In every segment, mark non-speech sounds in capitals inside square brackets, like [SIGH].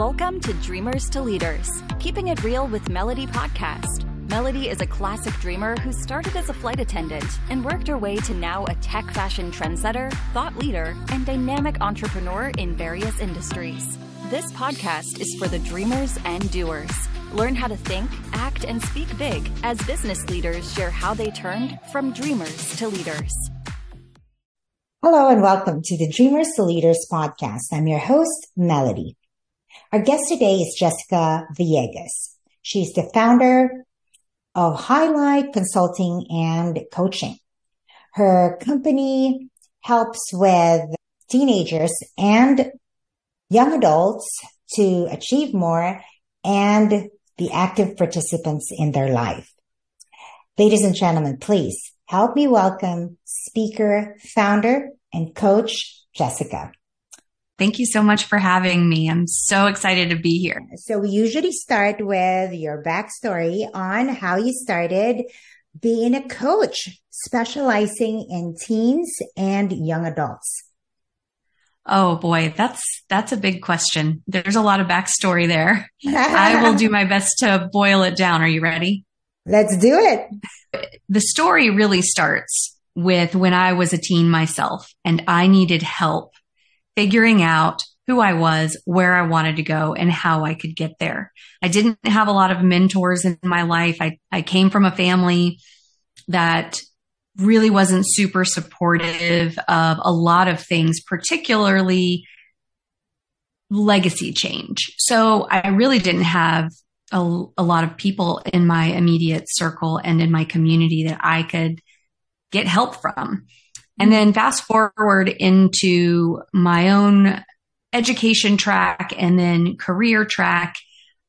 Welcome to Dreamers to Leaders, keeping it real with Melody Podcast. Melody is a classic dreamer who started as a flight attendant and worked her way to now a tech fashion trendsetter, thought leader, and dynamic entrepreneur in various industries. This podcast is for the dreamers and doers. Learn how to think, act, and speak big as business leaders share how they turned from dreamers to leaders. Hello and welcome to the Dreamers to Leaders podcast. I'm your host, Melody. Our guest today is Jessica Villegas. She's the founder of Hi-Lite Consulting and Coaching. Her company helps with teenagers and young adults to achieve more and be active participants in their life. Ladies and gentlemen, please help me welcome speaker, founder, and coach Jessica. Thank you so much for having me. I'm so excited to be here. So we usually start with your backstory on how you started being a coach, specializing in teens and young adults. Oh boy, that's that's a big question. There's a lot of backstory there. I will do [LAUGHS] my best to boil it down. Are you ready? Let's do it. The story really starts with when I was a teen myself and I needed help figuring out who I was, where I wanted to go and how I could get there. I didn't have a lot of mentors in my life. I, I came from a family that really wasn't super supportive of a lot of things, particularly legacy change. So I really didn't have a, a, lot of people in my immediate circle and in my community that I could get help from. And then fast forward into my own education track and then career track.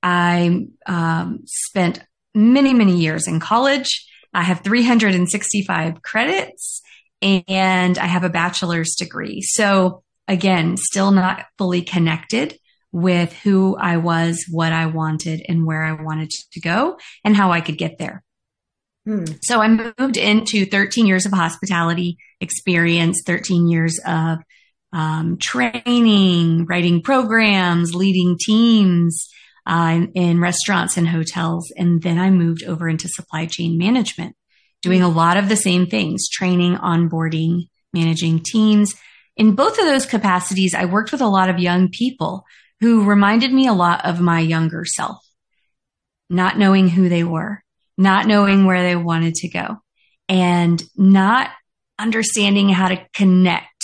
I um, spent many, many years in college. I have 365 credits and I have a bachelor's degree. So again, still not fully connected with who I was, what I wanted and where I wanted to go and how I could get there. Hmm. So I moved into 13 years of hospitality experience, 13 years of um, training, writing programs, leading teams uh, in, in restaurants and hotels. And then I moved over into supply chain management, doing a lot of the same things, training, onboarding, managing teams. In both of those capacities, I worked with a lot of young people who reminded me a lot of my younger self, not knowing who they were, not knowing where they wanted to go and not understanding how to connect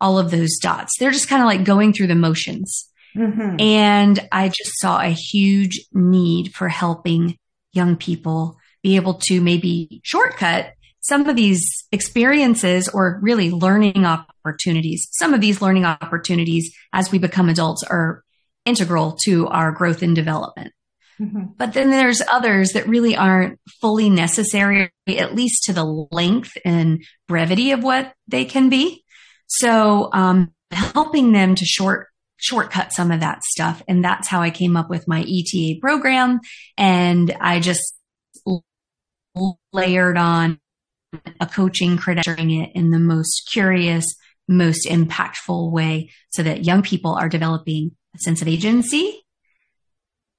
all of those dots. They're just kind of like going through the motions. Mm-hmm. And I just saw a huge need for helping young people be able to maybe shortcut some of these experiences or really learning opportunities. Some of these learning opportunities as we become adults are integral to our growth and development. Mm-hmm. But then there's others that really aren't fully necessary, at least to the length and brevity of what they can be. So, um, helping them to short, shortcut some of that stuff. And that's how I came up with my ETA program. And I just layered on a coaching credentialing it in the most curious, most impactful way so that young people are developing a sense of agency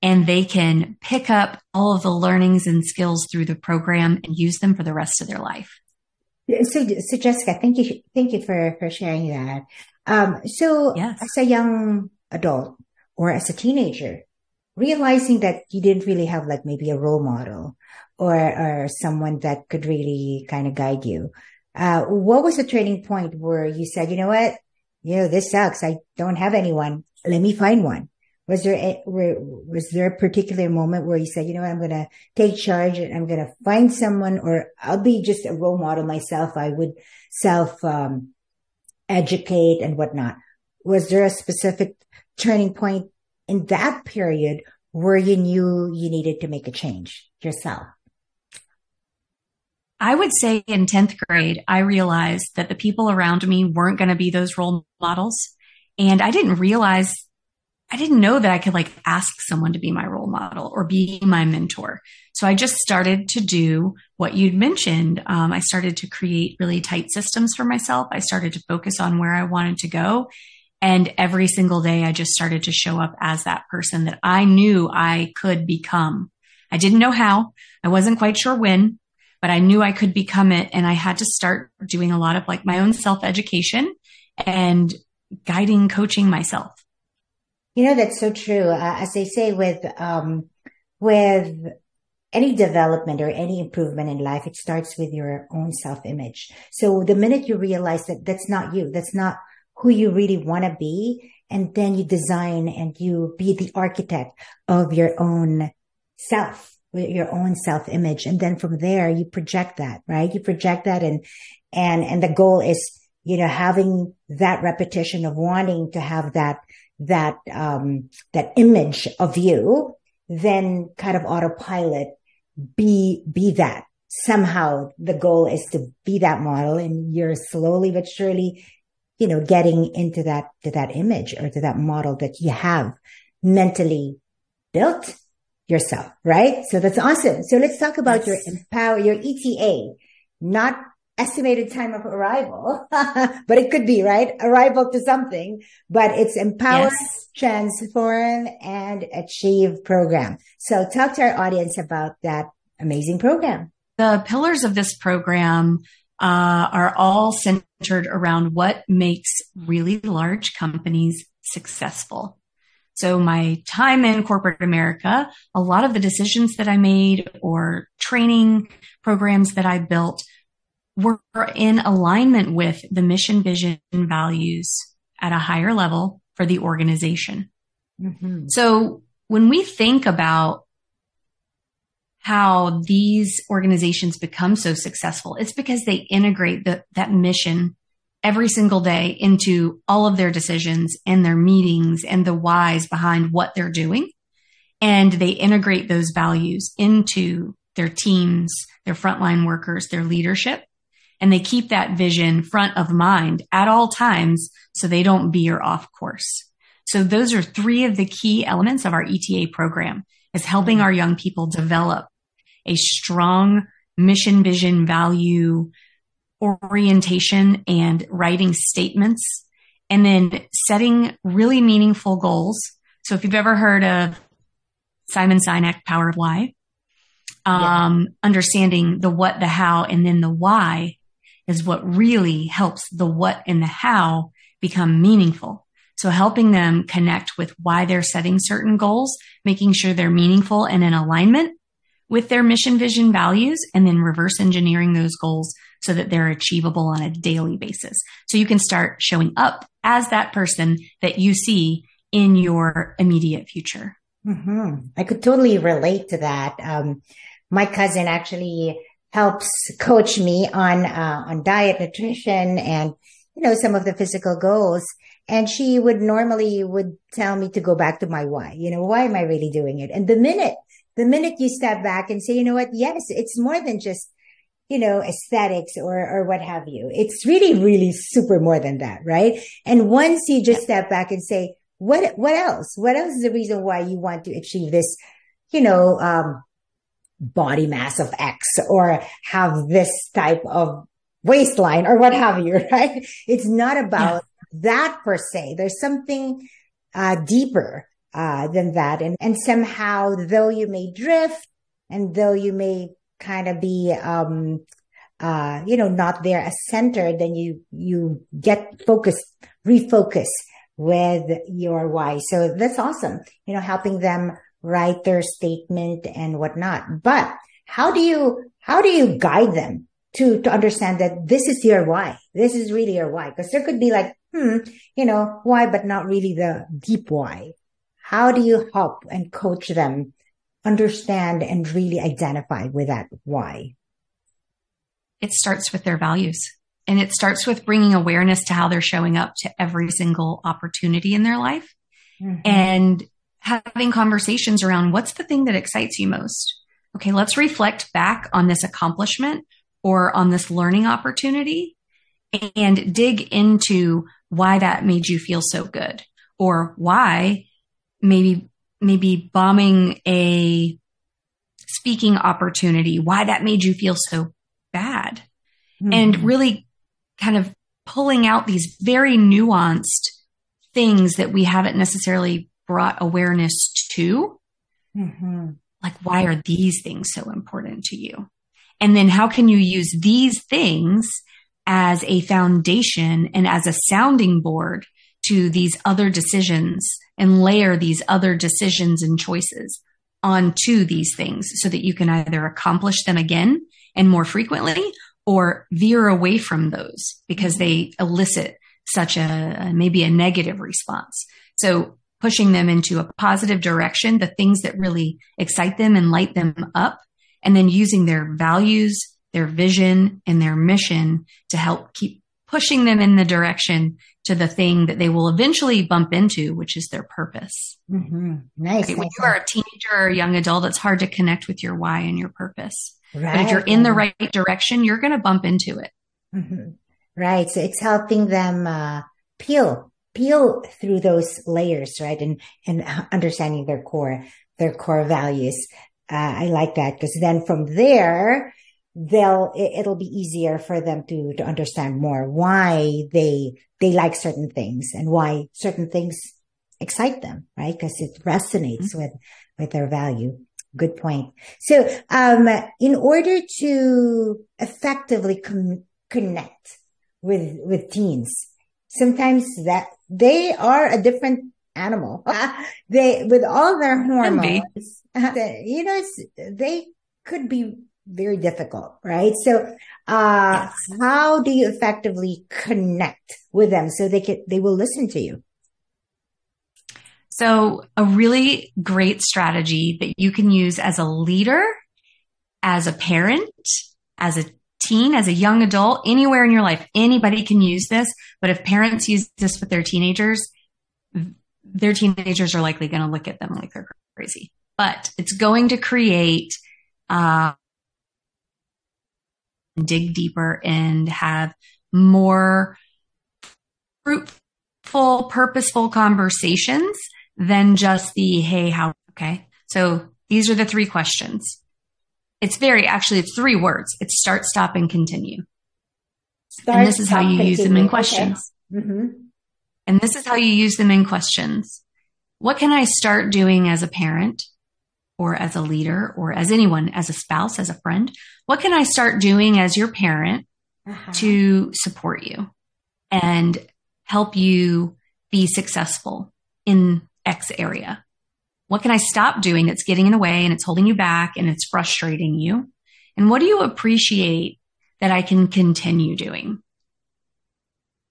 and they can pick up all of the learnings and skills through the program and use them for the rest of their life. So, so Jessica, thank you, thank you for for sharing that. Um, so, yes. as a young adult or as a teenager, realizing that you didn't really have like maybe a role model or or someone that could really kind of guide you, uh, what was the turning point where you said, you know what, you know, this sucks. I don't have anyone. Let me find one. Was there a, was there a particular moment where you said, you know what, I'm going to take charge and I'm going to find someone or I'll be just a role model myself. I would self, um, educate and whatnot. Was there a specific turning point in that period where you knew you needed to make a change yourself? I would say in 10th grade, I realized that the people around me weren't going to be those role models. And I didn't realize I didn't know that I could like ask someone to be my role model or be my mentor. So I just started to do what you'd mentioned. Um, I started to create really tight systems for myself. I started to focus on where I wanted to go. And every single day, I just started to show up as that person that I knew I could become. I didn't know how. I wasn't quite sure when, but I knew I could become it. And I had to start doing a lot of like my own self education and guiding, coaching myself. You know, that's so true. Uh, as they say with, um, with any development or any improvement in life, it starts with your own self image. So the minute you realize that that's not you, that's not who you really want to be. And then you design and you be the architect of your own self, your own self image. And then from there, you project that, right? You project that and, and, and the goal is, you know, having that repetition of wanting to have that, that, um, that image of you, then kind of autopilot be, be that somehow the goal is to be that model and you're slowly but surely you know, getting into that, to that image or to that model that you have mentally built yourself, right? So that's awesome. So let's talk about yes. your empower, your ETA, not estimated time of arrival, [LAUGHS] but it could be, right? Arrival to something, but it's empower, yes. transform and achieve program. So talk to our audience about that amazing program. The pillars of this program uh, are all centered around what makes really large companies successful. So my time in corporate America, a lot of the decisions that I made or training programs that I built were in alignment with the mission, vision, values at a higher level for the organization. Mm-hmm. So when we think about how these organizations become so successful. It's because they integrate the, that mission every single day into all of their decisions and their meetings and the whys behind what they're doing. And they integrate those values into their teams, their frontline workers, their leadership. And they keep that vision front of mind at all times so they don't veer off course. So those are three of the key elements of our ETA program is helping our young people develop a strong mission, vision, value orientation and writing statements and then setting really meaningful goals. So if you've ever heard of Simon Sinek, Power of Why, um, yeah. understanding the what, the how, and then the why is what really helps the what and the how become meaningful. So helping them connect with why they're setting certain goals, making sure they're meaningful and in alignment with their mission, vision, values, and then reverse engineering those goals so that they're achievable on a daily basis. So you can start showing up as that person that you see in your immediate future. Mm-hmm. I could totally relate to that. Um, my cousin actually helps coach me on uh, on diet, nutrition, and you know some of the physical goals. And she would normally would tell me to go back to my why. You know, why am I really doing it? And the minute the minute you step back and say, you know what? Yes, it's more than just, you know, aesthetics or, or what have you. It's really, really super more than that, right? And once you just step back and say, what, what else? What else is the reason why you want to achieve this, you know, um, body mass of X or have this type of waistline or what have you, [LAUGHS] right? It's not about yeah. that per se. There's something, uh, deeper uh, than that. And, and somehow, though you may drift and though you may kind of be, um, uh, you know, not there as center, then you, you get focused, refocus with your why. So that's awesome. You know, helping them write their statement and whatnot. But how do you, how do you guide them to, to understand that this is your why? This is really your why. Cause there could be like, hmm, you know, why, but not really the deep why. How do you help and coach them understand and really identify with that why? It starts with their values and it starts with bringing awareness to how they're showing up to every single opportunity in their life mm-hmm. and having conversations around what's the thing that excites you most. Okay, let's reflect back on this accomplishment or on this learning opportunity and dig into why that made you feel so good or why maybe maybe bombing a speaking opportunity, why that made you feel so bad. Mm-hmm. And really kind of pulling out these very nuanced things that we haven't necessarily brought awareness to. Mm-hmm. Like, why are these things so important to you? And then how can you use these things as a foundation and as a sounding board to these other decisions and layer these other decisions and choices onto these things so that you can either accomplish them again and more frequently or veer away from those because they elicit such a maybe a negative response. So pushing them into a positive direction, the things that really excite them and light them up, and then using their values, their vision, and their mission to help keep pushing them in the direction to the thing that they will eventually bump into, which is their purpose. Mm-hmm. Nice. Right? When you are a teenager or a young adult, it's hard to connect with your why and your purpose. Right. But if you're in the right direction, you're going to bump into it. Mm-hmm. Right. So it's helping them uh, peel, peel through those layers, right? And, and understanding their core, their core values. Uh, I like that because then from there, they'll, it, will be easier for them to, to understand more why they, they like certain things and why certain things excite them, right? Because it resonates mm-hmm. with, with their value. Good point. So, um, in order to effectively com- connect with, with teens, sometimes that they are a different animal. [LAUGHS] they, with all their hormones, [LAUGHS] you know, they could be very difficult, right? So, uh, yes. how do you effectively connect with them so they can, they will listen to you? So a really great strategy that you can use as a leader, as a parent, as a teen, as a young adult, anywhere in your life, anybody can use this. But if parents use this with their teenagers, their teenagers are likely going to look at them like they're crazy. But it's going to create, uh, dig deeper and have more fruitful, purposeful conversations than just the, hey, how, okay. So these are the three questions. It's very, actually, it's three words. It's start, stop, and continue. Start, and this is how you continue. use them in questions. Okay. Mm-hmm. And this is how you use them in questions. What can I start doing as a parent or as a leader or as anyone, as a spouse, as a friend? What can I start doing as your parent uh-huh. to support you and help you be successful in X area? What can I stop doing that's getting in the way and it's holding you back and it's frustrating you? And what do you appreciate that I can continue doing?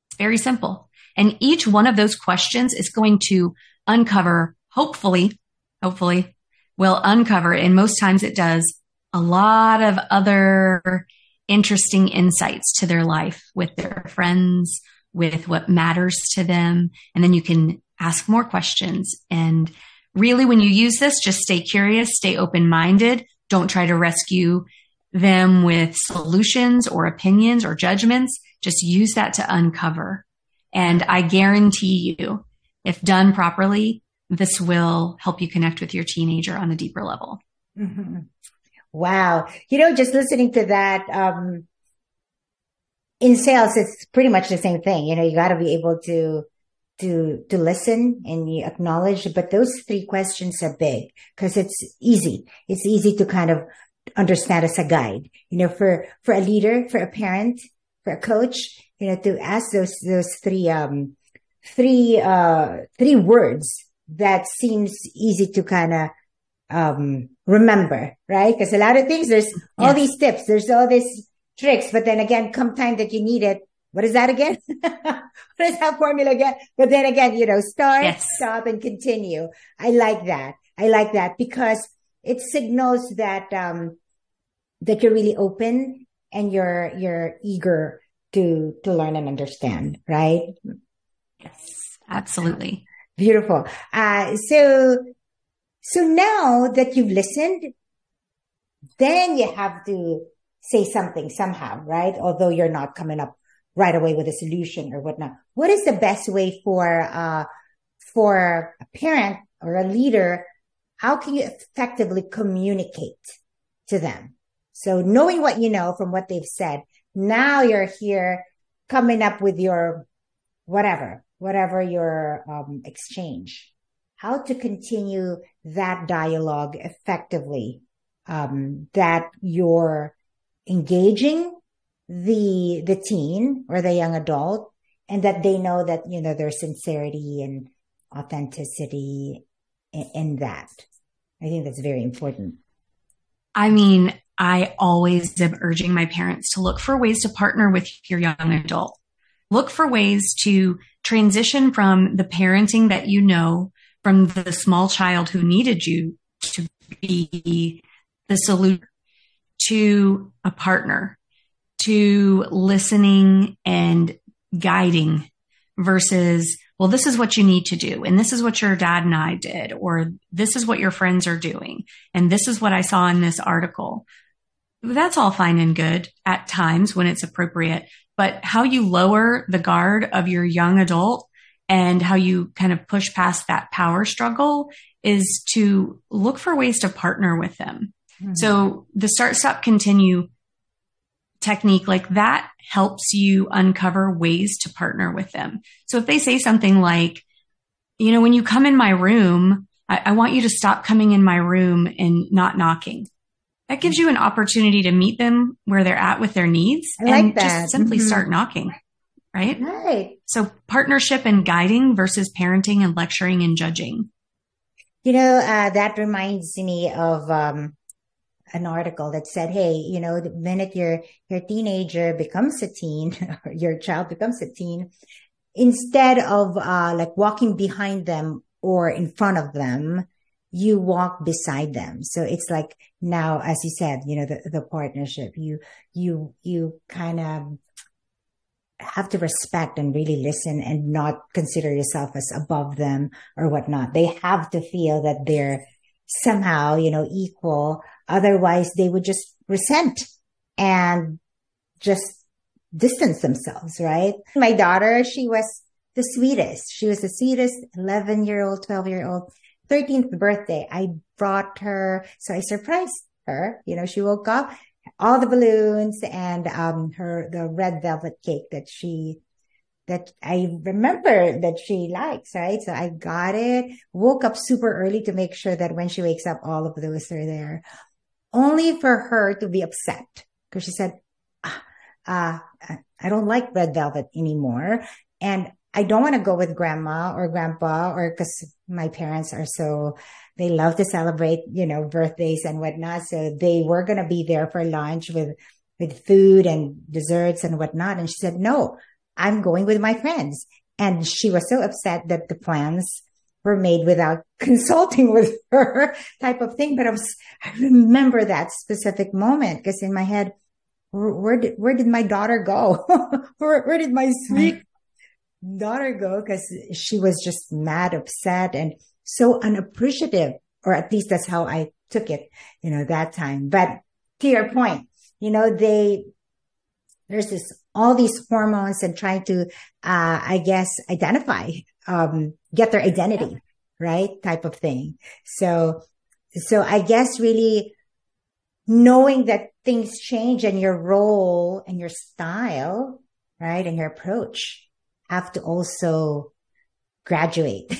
It's very simple. And each one of those questions is going to uncover, hopefully, hopefully, will uncover, and most times it does, a lot of other interesting insights to their life with their friends, with what matters to them. And then you can ask more questions. And really, when you use this, just stay curious, stay open minded. Don't try to rescue them with solutions or opinions or judgments. Just use that to uncover. And I guarantee you, if done properly, this will help you connect with your teenager on a deeper level. Mm-hmm. Wow. You know, just listening to that, um, in sales, it's pretty much the same thing. You know, you got to be able to to to listen and you acknowledge but those three questions are big because it's easy. It's easy to kind of understand as a guide. You know for for a leader for a parent for a coach you know to ask those those three um three uh three words that seems easy to kind of um remember right? Because a lot of things there's all yes. these tips there's all these tricks but then again come time that you need it what is that again? [LAUGHS] what is that formula again? But then again, you know, start, yes. stop and continue. I like that. I like that because it signals that, um, that you're really open and you're, you're eager to, to learn and understand, right? Yes, absolutely. Beautiful. Uh, so, so now that you've listened, then you have to say something somehow, right? Although you're not coming up right away with a solution or whatnot. What is the best way for, uh, for a parent or a leader? How can you effectively communicate to them? So knowing what you know from what they've said, now you're here coming up with your whatever, whatever your um, exchange, how to continue that dialogue effectively, um, that you're engaging the, the teen or the young adult and that they know that, you know, there's sincerity and authenticity in, in that. I think that's very important. I mean, I always am urging my parents to look for ways to partner with your young adult. Look for ways to transition from the parenting that you know from the small child who needed you to be the solution to a partner, to listening and guiding versus well, this is what you need to do. And this is what your dad and I did, or this is what your friends are doing. And this is what I saw in this article. That's all fine and good at times when it's appropriate. But how you lower the guard of your young adult and how you kind of push past that power struggle is to look for ways to partner with them. Mm-hmm. So the start, stop, continue technique like that helps you uncover ways to partner with them. So if they say something like, you know, when you come in my room, I, I want you to stop coming in my room and not knocking. That gives you an opportunity to meet them where they're at with their needs and just simply mm-hmm. start knocking. Right? Right. So partnership and guiding versus parenting and lecturing and judging. You know, uh, that reminds me of, um, an article that said, Hey, you know, the minute your, your teenager becomes a teen, [LAUGHS] your child becomes a teen, instead of, uh, like walking behind them or in front of them, you walk beside them. So it's like now, as you said, you know, the, the partnership, you, you, you kind of have to respect and really listen and not consider yourself as above them or whatnot. They have to feel that they're somehow, you know, equal Otherwise, they would just resent and just distance themselves, right? My daughter, she was the sweetest. She was the sweetest 11 year old, 12 year old, 13th birthday. I brought her. So I surprised her. You know, she woke up, all the balloons and, um, her, the red velvet cake that she, that I remember that she likes, right? So I got it, woke up super early to make sure that when she wakes up, all of those are there only for her to be upset because she said, uh, I don't like red velvet anymore. And I don't want to go with grandma or grandpa or because my parents are so, they love to celebrate, you know, birthdays and whatnot. So they were going to be there for lunch with, with food and desserts and whatnot. And she said, no, I'm going with my friends. And she was so upset that the plans were made without [LAUGHS] consulting with her type of thing. But I was, I remember that specific moment because in my head, where, where, did, where did my daughter go? [LAUGHS] where, where did my sweet daughter go? Cause she was just mad, upset and so unappreciative, or at least that's how I took it, you know, that time. But to your point, you know, they, there's this, all these hormones and trying to, uh, I guess, identify um, get their identity, right? Type of thing. So, so I guess really knowing that things change and your role and your style, right? And your approach have to also graduate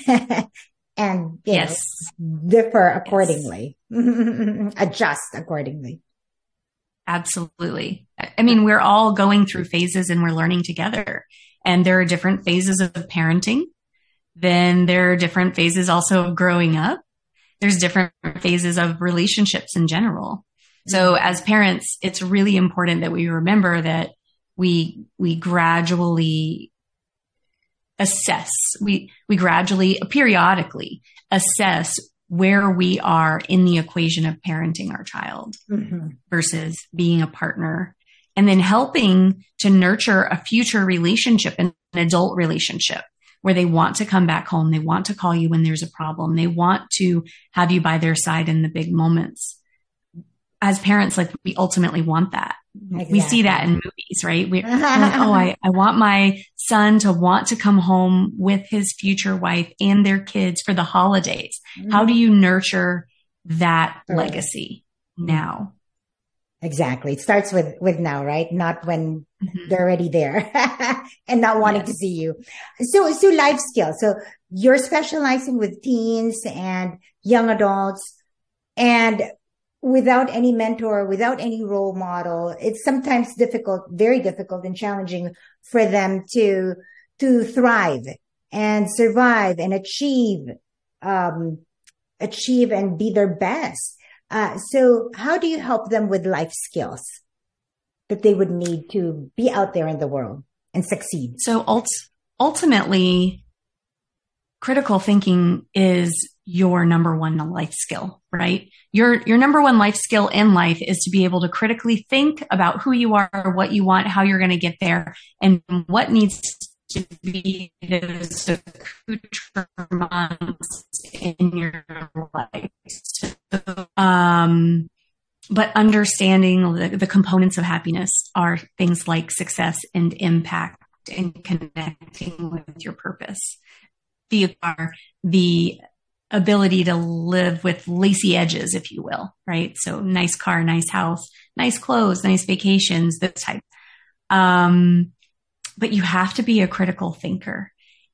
[LAUGHS] and yes. Know, differ accordingly, yes. [LAUGHS] adjust accordingly. Absolutely. I mean, we're all going through phases and we're learning together. And there are different phases of parenting then there are different phases also of growing up. There's different phases of relationships in general. So mm-hmm. as parents, it's really important that we remember that we, we gradually assess, we, we gradually, periodically assess where we are in the equation of parenting our child mm-hmm. versus being a partner and then helping to nurture a future relationship, an adult relationship where they want to come back home. They want to call you when there's a problem. They want to have you by their side in the big moments. As parents, like we ultimately want that. Exactly. We see that in movies, right? We, like, [LAUGHS] oh, I, I want my son to want to come home with his future wife and their kids for the holidays. Mm-hmm. How do you nurture that legacy now? Exactly. It starts with, with now, right? Not when mm-hmm. they're already there [LAUGHS] and not wanting yes. to see you. So, so life skills. So you're specializing with teens and young adults and without any mentor, without any role model, it's sometimes difficult, very difficult and challenging for them to, to thrive and survive and achieve, um, achieve and be their best. Uh, so how do you help them with life skills that they would need to be out there in the world and succeed? So ult- ultimately, critical thinking is your number one life skill, right? Your, your number one life skill in life is to be able to critically think about who you are, what you want, how you're going to get there, and what needs to be those accoutrements in your life um, but understanding the, the components of happiness are things like success and impact and connecting with your purpose. The are the ability to live with lacy edges, if you will, right? So nice car, nice house, nice clothes, nice vacations, this type. Um, but you have to be a critical thinker.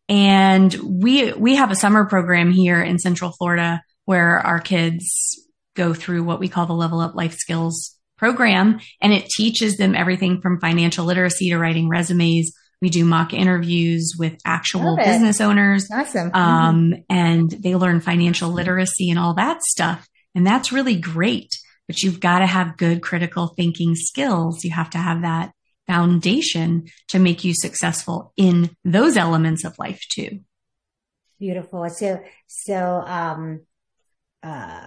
And we, we have a summer program here in Central Florida where our kids go through what we call the level up life skills program and it teaches them everything from financial literacy to writing resumes. We do mock interviews with actual business owners. Awesome. Um, mm-hmm. and they learn financial literacy and all that stuff. And that's really great, but you've got to have good critical thinking skills. You have to have that foundation to make you successful in those elements of life too. Beautiful. So, so, um, uh,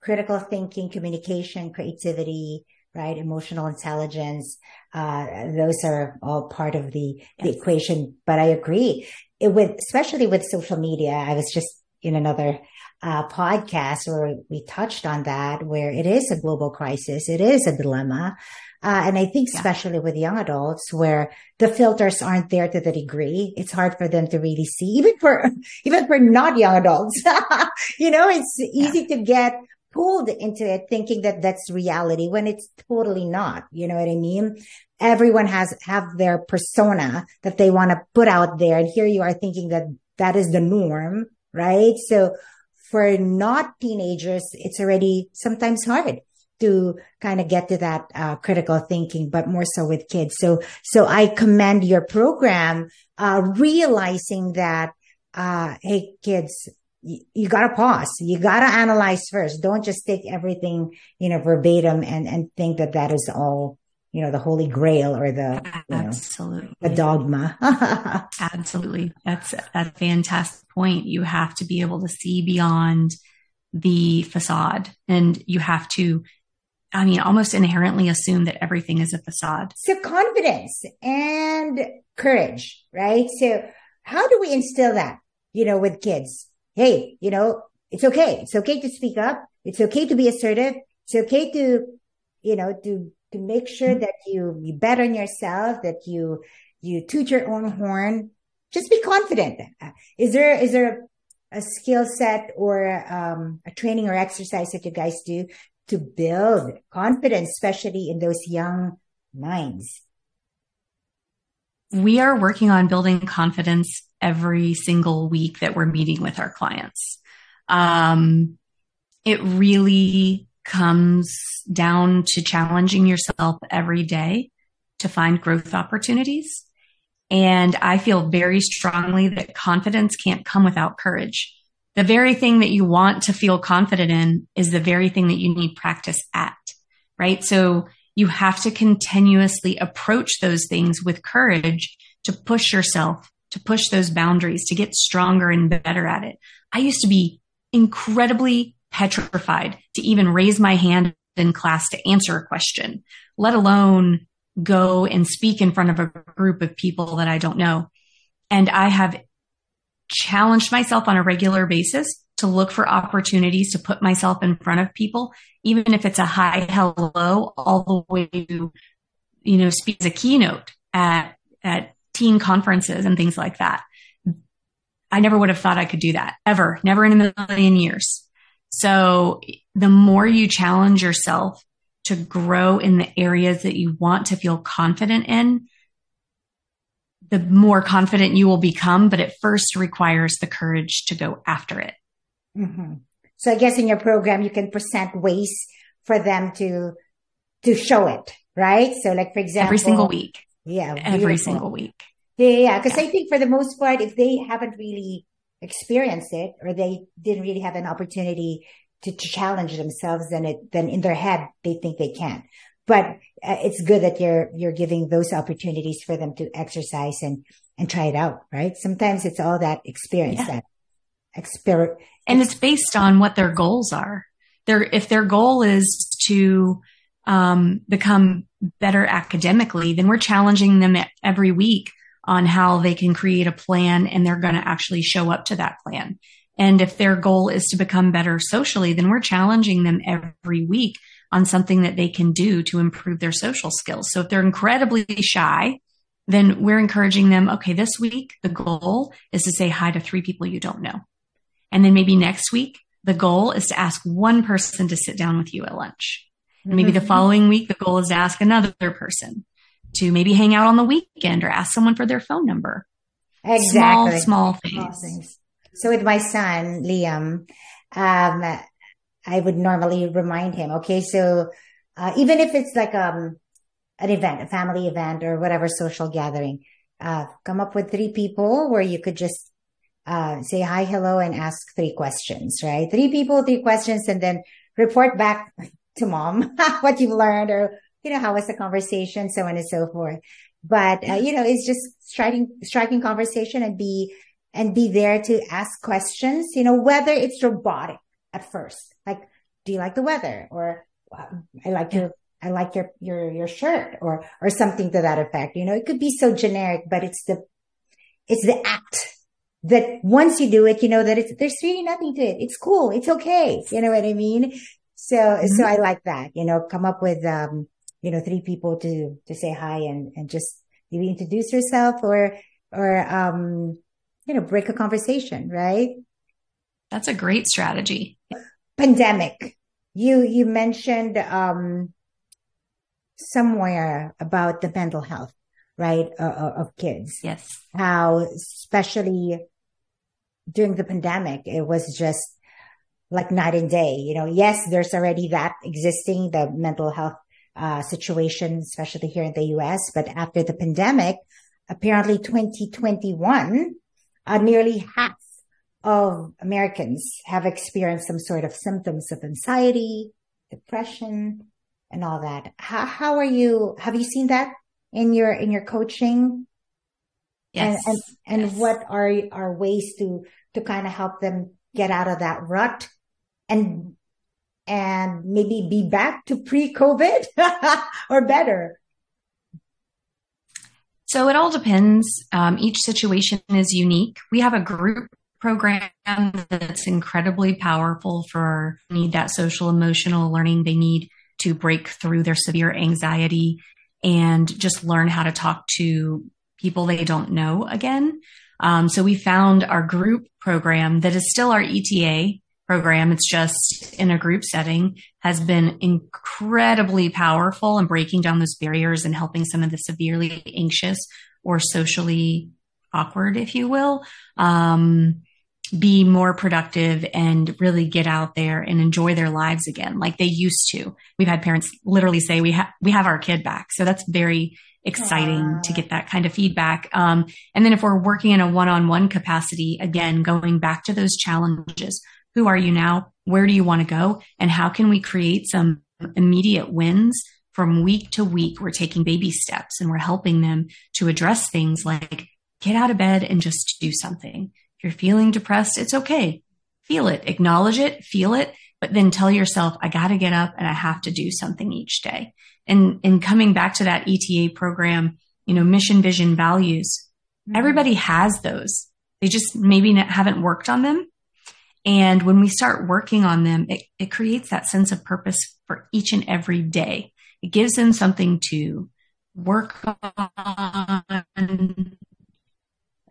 critical thinking, communication, creativity, right? Emotional intelligence. Uh, those are all part of the, yes. the equation. But I agree it with, especially with social media. I was just in another uh, podcast where we touched on that, where it is a global crisis. It is a dilemma. Uh, and I think yeah. especially with young adults where the filters aren't there to the degree, it's hard for them to really see, even for, [LAUGHS] even for not young adults. [LAUGHS] you know, it's easy yeah. to get pulled into it thinking that that's reality when it's totally not. You know what I mean? Everyone has, have their persona that they want to put out there. And here you are thinking that that is the norm, right? So for not teenagers, it's already sometimes hard to kind of get to that uh, critical thinking, but more so with kids. So, so I commend your program, uh, realizing that, uh, hey, kids, you, you gotta pause. You gotta analyze first. Don't just take everything, you know, verbatim and, and think that that is all, you know, the holy grail or the, absolutely know, the dogma. [LAUGHS] absolutely. That's a fantastic point. You have to be able to see beyond the facade and you have to I mean, almost inherently assume that everything is a facade. So confidence and courage, right? So how do we instill that, you know, with kids? Hey, you know, it's okay. It's okay to speak up. It's okay to be assertive. It's okay to, you know, to, to make sure mm-hmm. that you, you bet on yourself, that you, you toot your own horn. Just be confident. Is there, is there a skill set or um, a training or exercise that you guys do to build confidence, especially in those young minds? We are working on building confidence every single week that we're meeting with our clients. Um, it really comes down to challenging yourself every day to find growth opportunities. And I feel very strongly that confidence can't come without courage the very thing that you want to feel confident in is the very thing that you need practice at, right? So you have to continuously approach those things with courage to push yourself, to push those boundaries, to get stronger and better at it. I used to be incredibly petrified to even raise my hand in class to answer a question, let alone go and speak in front of a group of people that I don't know. And I have challenged myself on a regular basis to look for opportunities to put myself in front of people, even if it's a hi, hello, all the way to, you know, speak as a keynote at, at teen conferences and things like that. I never would have thought I could do that ever, never in a million years. So the more you challenge yourself to grow in the areas that you want to feel confident in, the more confident you will become, but it first requires the courage to go after it. Mm-hmm. So I guess in your program, you can present ways for them to, to show it, right? So like, for example, every single week. Yeah. Every beautiful. single week. Yeah. Yeah. Cause yeah. I think for the most part, if they haven't really experienced it or they didn't really have an opportunity to, to challenge themselves, then it, then in their head, they think they can. But uh, it's good that you're, you're giving those opportunities for them to exercise and, and try it out, right? Sometimes it's all that experience, yeah. that exper- and it's based on what their goals are. Their, if their goal is to, um, become better academically, then we're challenging them every week on how they can create a plan and they're going to actually show up to that plan. And if their goal is to become better socially, then we're challenging them every week on something that they can do to improve their social skills. So if they're incredibly shy, then we're encouraging them, okay, this week, the goal is to say hi to three people you don't know. And then maybe next week, the goal is to ask one person to sit down with you at lunch. And maybe mm-hmm. the following week, the goal is to ask another person to maybe hang out on the weekend or ask someone for their phone number. Exactly. Small, small things. Small things. So with my son, Liam, um, I would normally remind him, okay, so, uh, even if it's like, um, an event, a family event or whatever social gathering, uh, come up with three people where you could just, uh, say hi, hello, and ask three questions, right? Three people, three questions, and then report back [LAUGHS] to mom [LAUGHS] what you've learned or, you know, how was the conversation, so on and so forth. But, uh, you know, it's just striking, striking conversation and be, and be there to ask questions, you know, whether it's robotic at first. Do you like the weather? Or I like your, I like your, your, your shirt or, or something to that effect. You know, it could be so generic, but it's the, it's the act that once you do it, you know that it's, there's really nothing to it. It's cool. It's okay. You know what I mean? So, mm-hmm. so I like that, you know, come up with, um, you know, three people to, to say hi and, and just maybe introduce yourself or, or, um, you know, break a conversation, right? That's a great strategy. Pandemic. You, you mentioned, um, somewhere about the mental health, right? Uh, of kids. Yes. How, especially during the pandemic, it was just like night and day. You know, yes, there's already that existing, the mental health uh, situation, especially here in the US. But after the pandemic, apparently 2021, uh, nearly half of Americans have experienced some sort of symptoms of anxiety, depression, and all that. How, how are you? Have you seen that in your, in your coaching? Yes. And, and, and yes. what are, are ways to, to kind of help them get out of that rut and, and maybe be back to pre-COVID [LAUGHS] or better? So it all depends. Um, each situation is unique. We have a group program that's incredibly powerful for need that social emotional learning they need to break through their severe anxiety and just learn how to talk to people they don't know again. Um, so we found our group program that is still our ETA program. It's just in a group setting has been incredibly powerful in breaking down those barriers and helping some of the severely anxious or socially awkward, if you will, um, be more productive and really get out there and enjoy their lives again like they used to. We've had parents literally say we have we have our kid back. So that's very exciting Aww. to get that kind of feedback. Um, and then if we're working in a one-on-one capacity, again, going back to those challenges, who are you now? Where do you want to go? And how can we create some immediate wins from week to week? We're taking baby steps and we're helping them to address things like get out of bed and just do something if you're feeling depressed, it's okay. Feel it, acknowledge it, feel it, but then tell yourself, I got to get up and I have to do something each day. And, and coming back to that ETA program, you know, mission, vision, values, mm-hmm. everybody has those. They just maybe haven't worked on them. And when we start working on them, it, it creates that sense of purpose for each and every day. It gives them something to work on,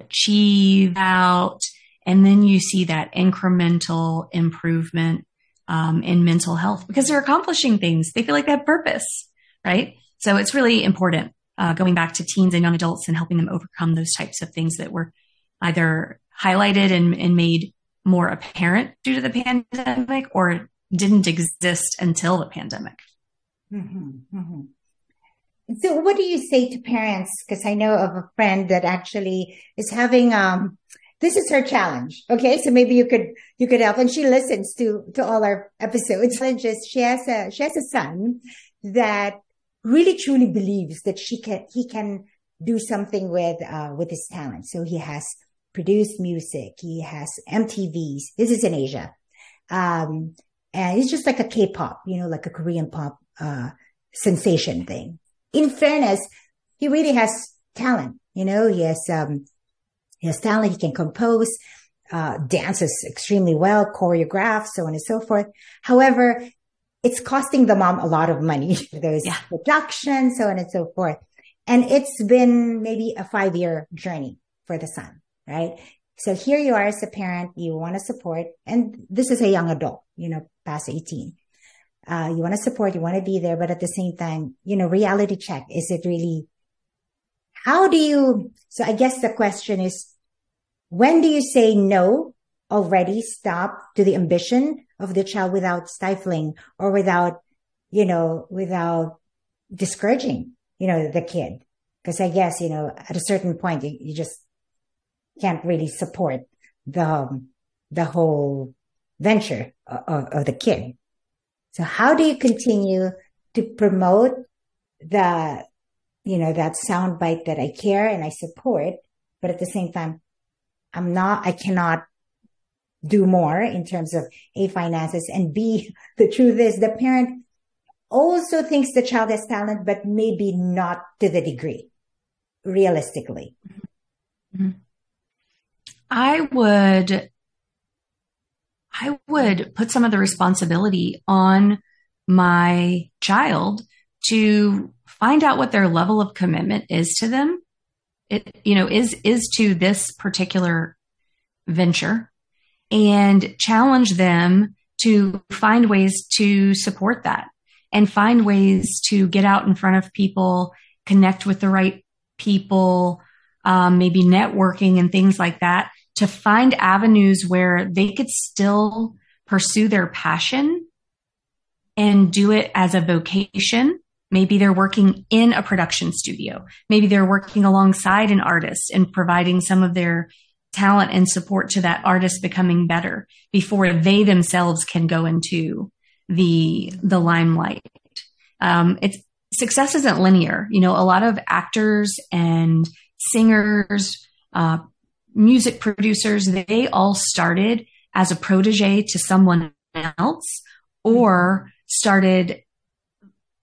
achieve out. And then you see that incremental improvement um, in mental health because they're accomplishing things. They feel like they have purpose, right? So it's really important uh, going back to teens and young adults and helping them overcome those types of things that were either highlighted and, and made more apparent due to the pandemic or didn't exist until the pandemic. Mm-hmm, mm-hmm. So, what do you say to parents? Because I know of a friend that actually is having um, this is her challenge. Okay, so maybe you could you could help, and she listens to to all our episodes. [LAUGHS] Just she has a she has a son that really truly believes that she can he can do something with uh, with his talent. So he has produced music. He has MTVs. This is in Asia. Um, and it's just like a K-pop, you know, like a Korean pop, uh, sensation thing. In fairness, he really has talent. You know, he has, um, he has talent. He can compose, uh, dances extremely well, choreograph, so on and so forth. However, it's costing the mom a lot of money. [LAUGHS] There's yeah. production, so on and so forth. And it's been maybe a five year journey for the son, right? So here you are as a parent, you want to support, and this is a young adult, you know, past 18. Uh, you want to support, you want to be there, but at the same time, you know, reality check. Is it really, how do you, so I guess the question is, when do you say no already stop to the ambition of the child without stifling or without, you know, without discouraging, you know, the kid? Cause I guess, you know, at a certain point, you, you just can't really support the, um, the whole venture of, of the kid. So how do you continue to promote the, you know, that sound bite that I care and I support, but at the same time, I'm not, I cannot do more in terms of A, finances and B, [LAUGHS] the truth is the parent also thinks the child has talent, but maybe not to the degree realistically. Mm-hmm. I would, I would put some of the responsibility on my child to find out what their level of commitment is to them. It, you know, is, is to this particular venture and challenge them to find ways to support that and find ways to get out in front of people, connect with the right people, um, maybe networking and things like that to find avenues where they could still pursue their passion and do it as a vocation. Maybe they're working in a production studio. Maybe they're working alongside an artist and providing some of their talent and support to that artist becoming better before they themselves can go into the the limelight. Um, it's success isn't linear. You know, a lot of actors and singers, uh, music producers, they all started as a protege to someone else or started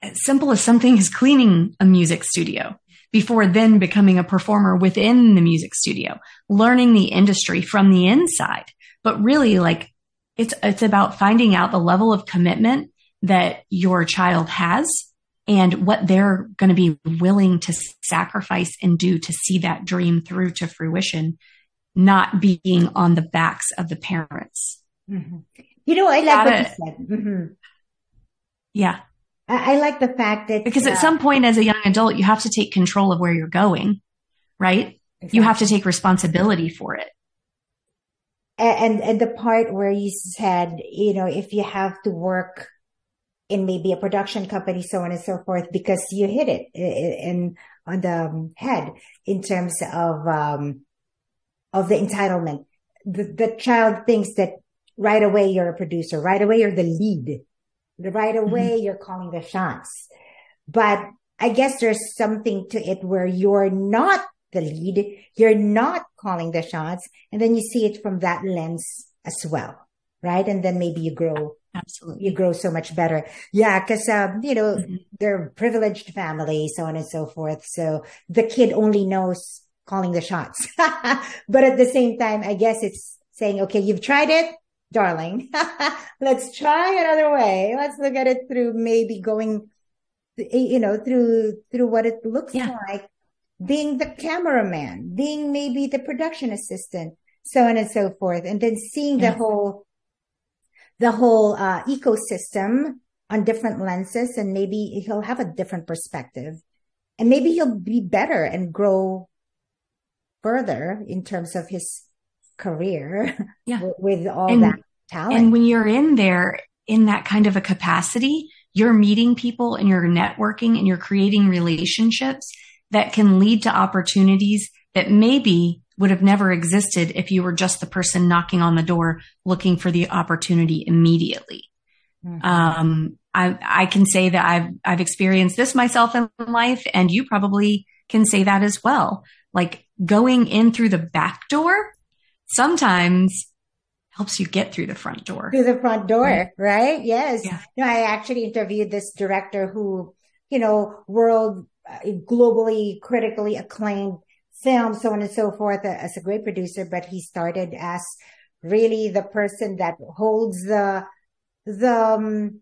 as simple as something as cleaning a music studio before then becoming a performer within the music studio, learning the industry from the inside. But really like it's, it's about finding out the level of commitment that your child has and what they're going to be willing to sacrifice and do to see that dream through to fruition, not being on the backs of the parents. Mm-hmm. You know, I like what you said. Mm-hmm. Yeah. I, I like the fact that because uh, at some point as a young adult, you have to take control of where you're going, right? Exactly. You have to take responsibility for it. And, and the part where you said, you know, if you have to work in maybe a production company, so on and so forth, because you hit it in on the um, head in terms of um, of the entitlement. The, the child thinks that right away you're a producer, right away you're the lead, right mm-hmm. away mm-hmm. you're calling the shots. But I guess there's something to it where you're not the lead, you're not calling the shots, and then you see it from that lens as well, right? And then maybe you grow. Absolutely. You grow so much better. Yeah. Cause, um, you know, mm-hmm. they're privileged family, so on and so forth. So the kid only knows calling the shots. [LAUGHS] but at the same time, I guess it's saying, okay, you've tried it darling. [LAUGHS] Let's try another way. Let's look at it through maybe going, you know, through, through what it looks yeah. like being the cameraman, being maybe the production assistant, so on and so forth. And then seeing the whole, the whole uh, ecosystem on different lenses and maybe he'll have a different perspective and maybe he'll be better and grow further in terms of his career [LAUGHS] yeah. with all and, that talent. And when you're in there in that kind of a capacity, you're meeting people and you're networking and you're creating relationships that can lead to opportunities that maybe would have never existed if you were just the person knocking on the door looking for the opportunity immediately. Mm-hmm. Um, I, I can say that I've, I've experienced this myself in life and you probably can say that as well. Like going in through the back door sometimes helps you get through the front door. Through the front door, right? right? Yes. Yeah. Know, I actually interviewed this director who, you know, world uh, globally critically acclaimed film, so on and so forth, uh, as a great producer, but he started as really the person that holds the, the, um,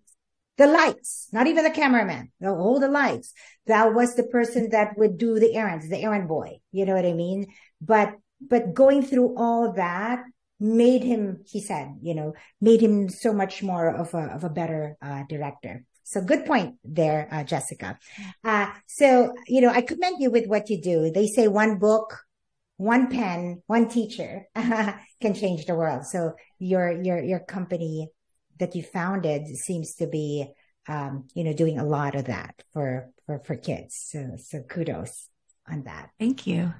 the lights, not even the cameraman, they'll the lights. That was the person that would do the errands, the errand boy. You know what I mean? But, but going through all that made him, he said, you know, made him so much more of a, of a better, uh, director. So good point there, uh, Jessica. Uh, so, you know, I commend you with what you do. They say one book, one pen, one teacher [LAUGHS] can change the world. So your, your, your company that you founded seems to be, um, you know, doing a lot of that for, for, for kids. So, so kudos on that. Thank you.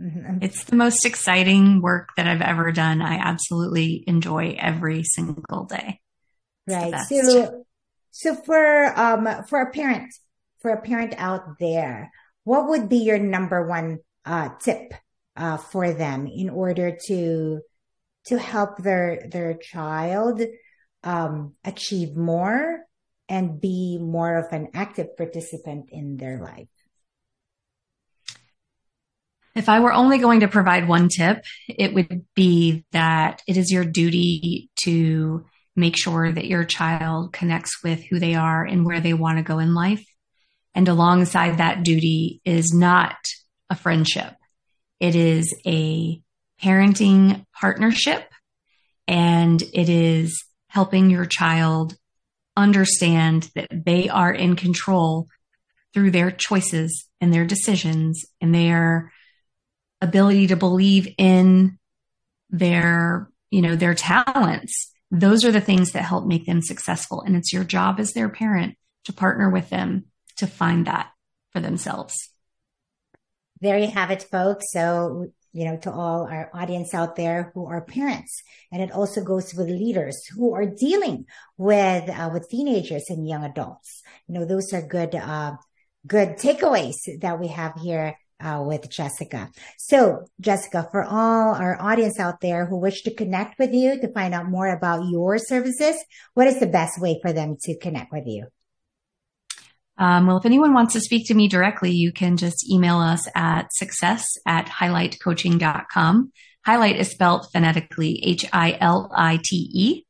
Mm-hmm. It's the most exciting work that I've ever done. I absolutely enjoy every single day. It's right. So, so for, um, for a parent, for a parent out there, what would be your number one, uh, tip, uh, for them in order to, to help their, their child, um, achieve more and be more of an active participant in their life? If I were only going to provide one tip, it would be that it is your duty to make sure that your child connects with who they are and where they want to go in life. And alongside that duty is not a friendship. It is a parenting partnership and it is helping your child understand that they are in control through their choices and their decisions and their ability to believe in their, you know, their talents. Those are the things that help make them successful. And it's your job as their parent to partner with them to find that for themselves. There you have it, folks. So you know, to all our audience out there who are parents. And it also goes with leaders who are dealing with, uh, with teenagers and young adults. You know, those are good, uh, good takeaways that we have here uh, with Jessica. So, Jessica, for all our audience out there who wish to connect with you to find out more about your services, what is the best way for them to connect with you? Um, well, if anyone wants to speak to me directly, you can just email us at success at hilitecoaching.com. Hi-Lite is spelled phonetically H-I-L-I-T-E.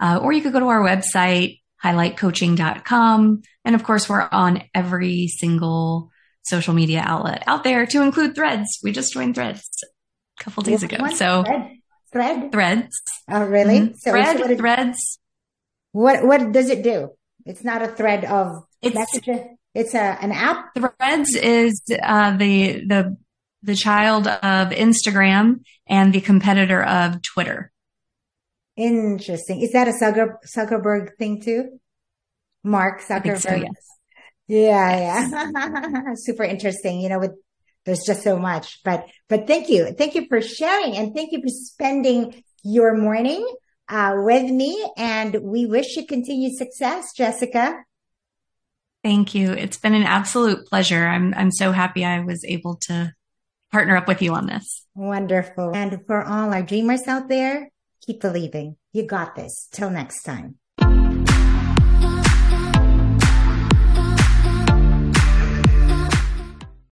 Uh, or you could go to our website, hilitecoaching.com. And of course, we're on every single social media outlet out there to include threads. We just joined threads a couple days ago. So thread? thread? threads. Oh, really? Mm-hmm. So, thread, so what threads. What, what does it do? It's not a thread of it's. It's a, an app. Threads is, uh, the, the, the child of Instagram and the competitor of Twitter. Interesting. Is that a Zuckerberg thing too? Mark Zuckerberg. So, yes. Yeah, yeah. [LAUGHS] Super interesting. You know, with there's just so much, but but thank you, thank you for sharing, and thank you for spending your morning uh, with me. And we wish you continued success, Jessica. Thank you. It's been an absolute pleasure. I'm I'm so happy I was able to partner up with you on this. Wonderful. And for all our dreamers out there, keep believing. You got this. Till next time.